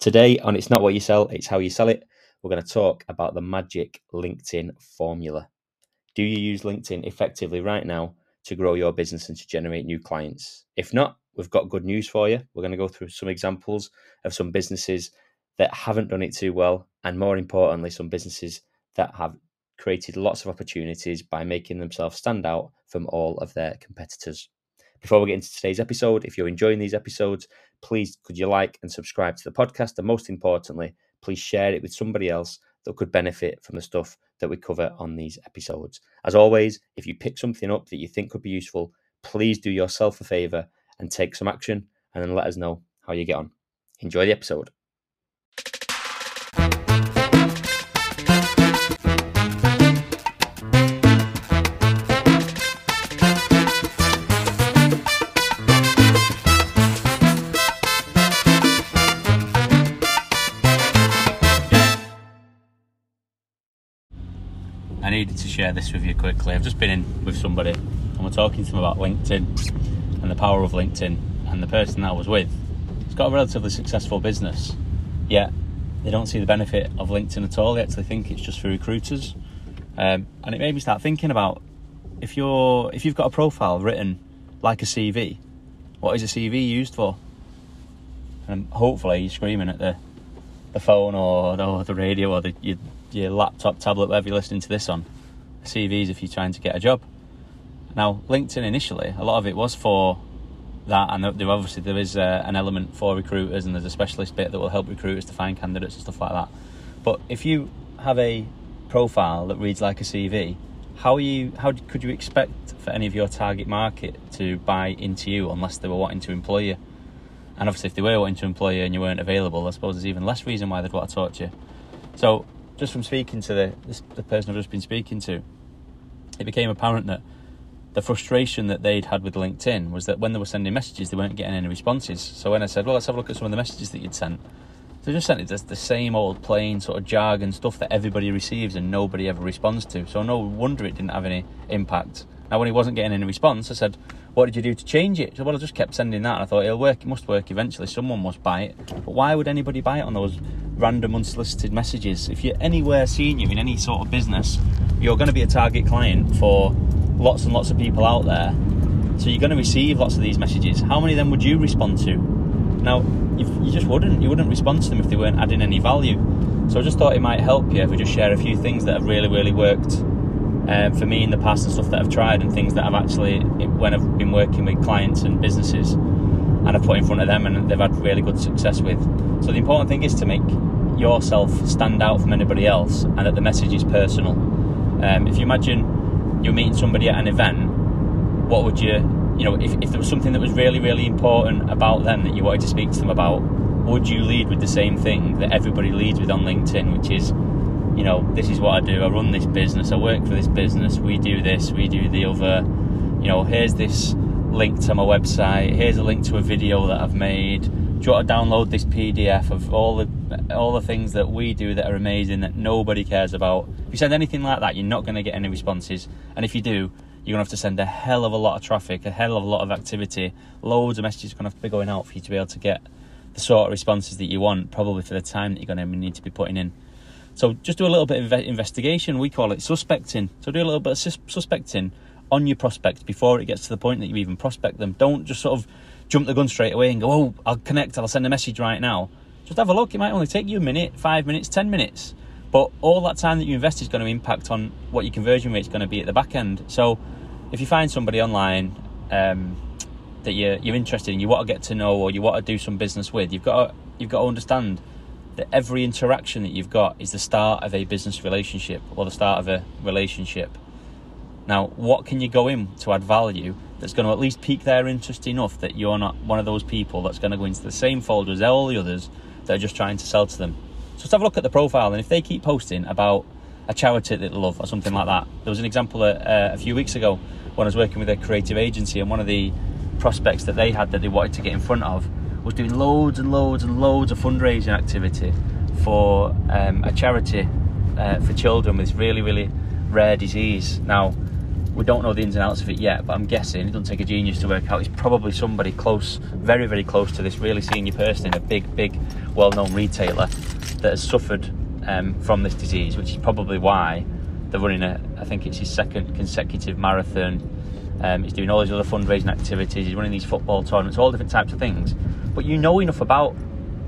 Today on It's Not What You Sell, It's How You Sell It, we're going to talk about the magic LinkedIn formula. Do you use LinkedIn effectively right now to grow your business and to generate new clients? If not, we've got good news for you. We're going to go through some examples of some businesses that haven't done it too well, and more importantly, some businesses that have created lots of opportunities by making themselves stand out from all of their competitors. Before we get into today's episode, if you're enjoying these episodes, please could you like and subscribe to the podcast? And most importantly, please share it with somebody else that could benefit from the stuff that we cover on these episodes. As always, if you pick something up that you think could be useful, please do yourself a favor and take some action and then let us know how you get on. Enjoy the episode. I needed to share this with you quickly. I've just been in with somebody and we're talking to them about LinkedIn and the power of LinkedIn. And the person that I was with has got a relatively successful business, yet they don't see the benefit of LinkedIn at all. They actually think it's just for recruiters. Um, and it made me start thinking about if you're if you've got a profile written like a CV, what is a CV used for? And hopefully you're screaming at the the phone or the, or the radio or the, your, your laptop, tablet, whatever you're listening to this on. CVs if you're trying to get a job. Now, LinkedIn initially, a lot of it was for that, and there obviously there is uh, an element for recruiters, and there's a specialist bit that will help recruiters to find candidates and stuff like that. But if you have a profile that reads like a CV, how you? How could you expect for any of your target market to buy into you unless they were wanting to employ you? And obviously, if they were wanting to employ you and you weren't available, I suppose there's even less reason why they'd want to talk to you. So, just from speaking to the the person I've just been speaking to, it became apparent that the frustration that they'd had with LinkedIn was that when they were sending messages, they weren't getting any responses. So when I said, "Well, let's have a look at some of the messages that you'd sent," they just sent it as the same old plain sort of jargon stuff that everybody receives and nobody ever responds to. So no wonder it didn't have any impact. Now, when he wasn't getting any response, I said, "What did you do to change it?" So, well, I just kept sending that, and I thought it'll work. It must work eventually. Someone must buy it. But why would anybody buy it on those random unsolicited messages? If you're anywhere seeing you in any sort of business, you're going to be a target client for lots and lots of people out there. So you're going to receive lots of these messages. How many of them would you respond to? Now, you just wouldn't. You wouldn't respond to them if they weren't adding any value. So I just thought it might help you if we just share a few things that have really, really worked um, for me in the past and stuff that I've tried and things that I've actually, when I've been working with clients and businesses, and I've put in front of them and they've had really good success with. So the important thing is to make yourself stand out from anybody else and that the message is personal. Um, if you imagine you're meeting somebody at an event, what would you, you know, if, if there was something that was really, really important about them that you wanted to speak to them about, would you lead with the same thing that everybody leads with on LinkedIn, which is, you know, this is what I do, I run this business, I work for this business, we do this, we do the other, you know, here's this link to my website, here's a link to a video that I've made, do you want to download this PDF of all the all the things that we do that are amazing that nobody cares about? If you send anything like that, you're not going to get any responses, and if you do, you're going to have to send a hell of a lot of traffic, a hell of a lot of activity, loads of messages are going to have to be going out for you to be able to get the sort of responses that you want, probably for the time that you're going to need to be putting in. So just do a little bit of investigation. We call it suspecting. So do a little bit of sus- suspecting on your prospect before it gets to the point that you even prospect them. Don't just sort of jump the gun straight away and go, oh, I'll connect, I'll send a message right now. Just have a look. It might only take you a minute, five minutes, ten minutes. But all that time that you invest is going to impact on what your conversion rate is going to be at the back end. So if you find somebody online um, that you're, you're interested in, you want to get to know or you want to do some business with, you've got to, you've got to understand that every interaction that you've got is the start of a business relationship or the start of a relationship. Now, what can you go in to add value that's going to at least pique their interest enough that you're not one of those people that's going to go into the same folder as all the others that are just trying to sell to them. So let's have a look at the profile, and if they keep posting about a charity that they love or something like that, there was an example uh, a few weeks ago when I was working with a creative agency, and one of the prospects that they had that they wanted to get in front of was doing loads and loads and loads of fundraising activity for um, a charity uh, for children with really, really rare disease. Now, we don't know the ins and outs of it yet, but I'm guessing it doesn't take a genius to work out. It's probably somebody close, very, very close to this really senior person in a big, big well-known retailer that has suffered um, from this disease, which is probably why they're running a. I think it's his second consecutive marathon. Um, he's doing all these other fundraising activities. He's running these football tournaments, all different types of things. But you know enough about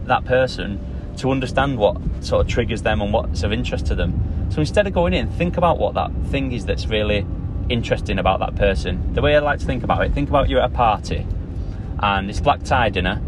that person to understand what sort of triggers them and what's of interest to them. So instead of going in, think about what that thing is that's really interesting about that person. The way I like to think about it, think about you at a party and it's black tie dinner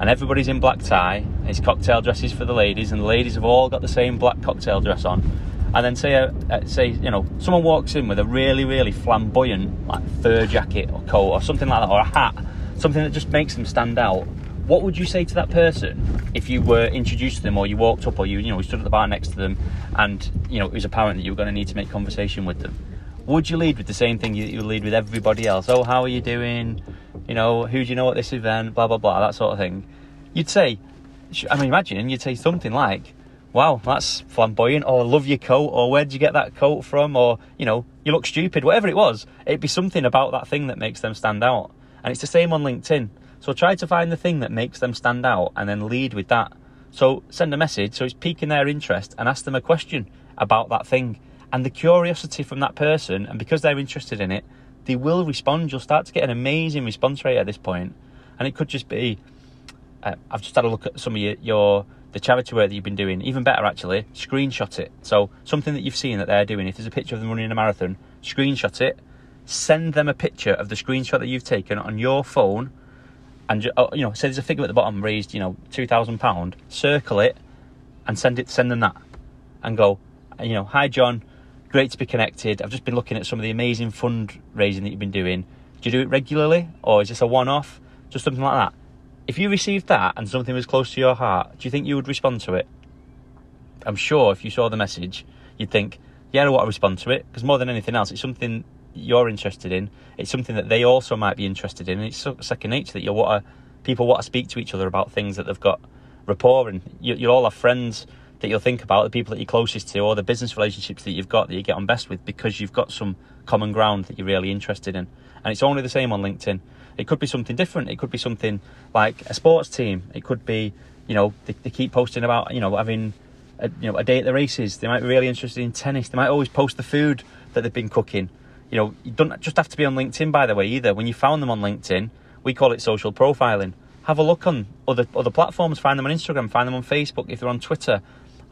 and everybody's in black tie. It's cocktail dresses for the ladies, and the ladies have all got the same black cocktail dress on. And then say, uh, uh, say you know, someone walks in with a really, really flamboyant like fur jacket or coat or something like that, or a hat, something that just makes them stand out. What would you say to that person if you were introduced to them, or you walked up, or you, you know, you stood at the bar next to them, and you know it was apparent that you were going to need to make conversation with them? Would you lead with the same thing you, you lead with everybody else? Oh, how are you doing? you know, who do you know at this event, blah, blah, blah, that sort of thing. You'd say, I mean, imagine you'd say something like, wow, that's flamboyant, or love your coat, or where'd you get that coat from, or, you know, you look stupid, whatever it was. It'd be something about that thing that makes them stand out. And it's the same on LinkedIn. So try to find the thing that makes them stand out and then lead with that. So send a message so it's piquing their interest and ask them a question about that thing. And the curiosity from that person, and because they're interested in it, they will respond. You'll start to get an amazing response rate at this point, and it could just be. Uh, I've just had a look at some of your, your the charity work that you've been doing. Even better, actually, screenshot it. So something that you've seen that they're doing. If there's a picture of them running a marathon, screenshot it. Send them a picture of the screenshot that you've taken on your phone, and oh, you know, say there's a figure at the bottom raised, you know, two thousand pound. Circle it, and send it. Send them that, and go. You know, hi John great to be connected. I've just been looking at some of the amazing fundraising that you've been doing. Do you do it regularly, or is this a one-off? Just something like that. If you received that and something was close to your heart, do you think you would respond to it? I'm sure if you saw the message, you'd think, yeah, I want to respond to it because more than anything else, it's something you're interested in. It's something that they also might be interested in. And it's second nature that you want to, people want to speak to each other about things that they've got rapport and you, you all have friends that you'll think about, the people that you're closest to, or the business relationships that you've got that you get on best with because you've got some common ground that you're really interested in. And it's only the same on LinkedIn. It could be something different. It could be something like a sports team. It could be, you know, they, they keep posting about, you know, having a, you know, a day at the races. They might be really interested in tennis. They might always post the food that they've been cooking. You know, you don't just have to be on LinkedIn, by the way, either. When you found them on LinkedIn, we call it social profiling. Have a look on other other platforms. Find them on Instagram. Find them on Facebook. If they're on Twitter,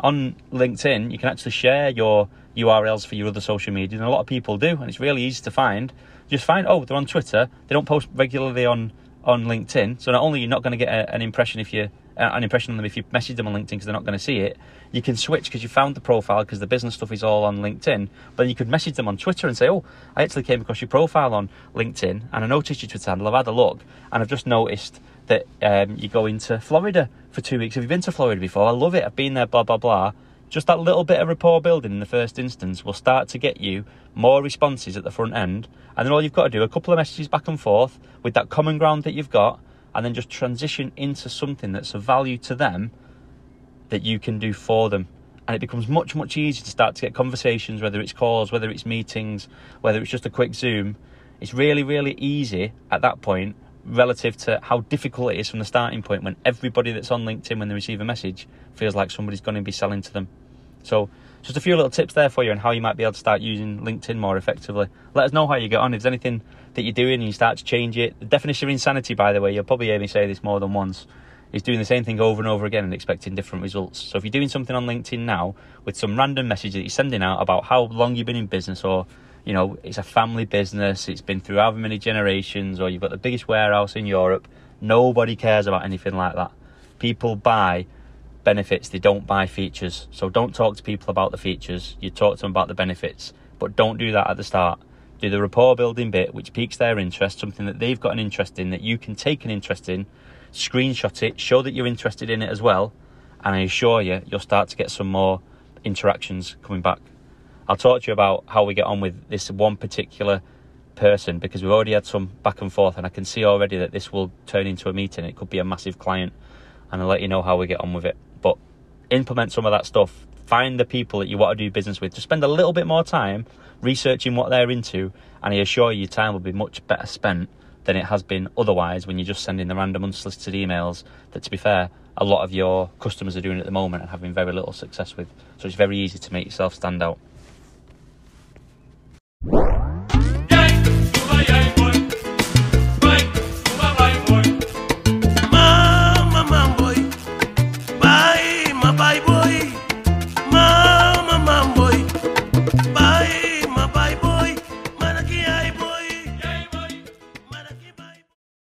on LinkedIn, you can actually share your URLs for your other social media, and a lot of people do, and it's really easy to find. Just find, oh, they're on Twitter. They don't post regularly on on LinkedIn, so not only you're not going to get a, an impression if you uh, an impression on them if you message them on LinkedIn because they're not going to see it. You can switch because you found the profile because the business stuff is all on LinkedIn. But you could message them on Twitter and say, "Oh, I actually came across your profile on LinkedIn and I noticed your Twitter handle. I've had a look and I've just noticed that um, you go into Florida for two weeks. Have you been to Florida before? I love it. I've been there. Blah blah blah." Just that little bit of rapport building in the first instance will start to get you more responses at the front end, and then all you've got to do a couple of messages back and forth with that common ground that you've got and then just transition into something that's of value to them that you can do for them. And it becomes much, much easier to start to get conversations, whether it's calls, whether it's meetings, whether it's just a quick Zoom. It's really, really easy at that point relative to how difficult it is from the starting point when everybody that's on LinkedIn when they receive a message feels like somebody's going to be selling to them. So, just a few little tips there for you on how you might be able to start using LinkedIn more effectively. Let us know how you get on. If there's anything that you're doing and you start to change it. The definition of insanity, by the way, you'll probably hear me say this more than once, is doing the same thing over and over again and expecting different results. So if you're doing something on LinkedIn now with some random message that you're sending out about how long you've been in business or you know, it's a family business, it's been through however many generations, or you've got the biggest warehouse in Europe, nobody cares about anything like that. People buy benefits, they don't buy features. So don't talk to people about the features, you talk to them about the benefits, but don't do that at the start do the rapport building bit, which piques their interest, something that they've got an interest in, that you can take an interest in, screenshot it, show that you're interested in it as well, and I assure you, you'll start to get some more interactions coming back. I'll talk to you about how we get on with this one particular person because we've already had some back and forth, and I can see already that this will turn into a meeting. It could be a massive client, and I'll let you know how we get on with it. But implement some of that stuff. Find the people that you want to do business with. Just spend a little bit more time researching what they're into, and I assure you, your time will be much better spent than it has been otherwise when you're just sending the random unsolicited emails that, to be fair, a lot of your customers are doing at the moment and having very little success with. So it's very easy to make yourself stand out. What?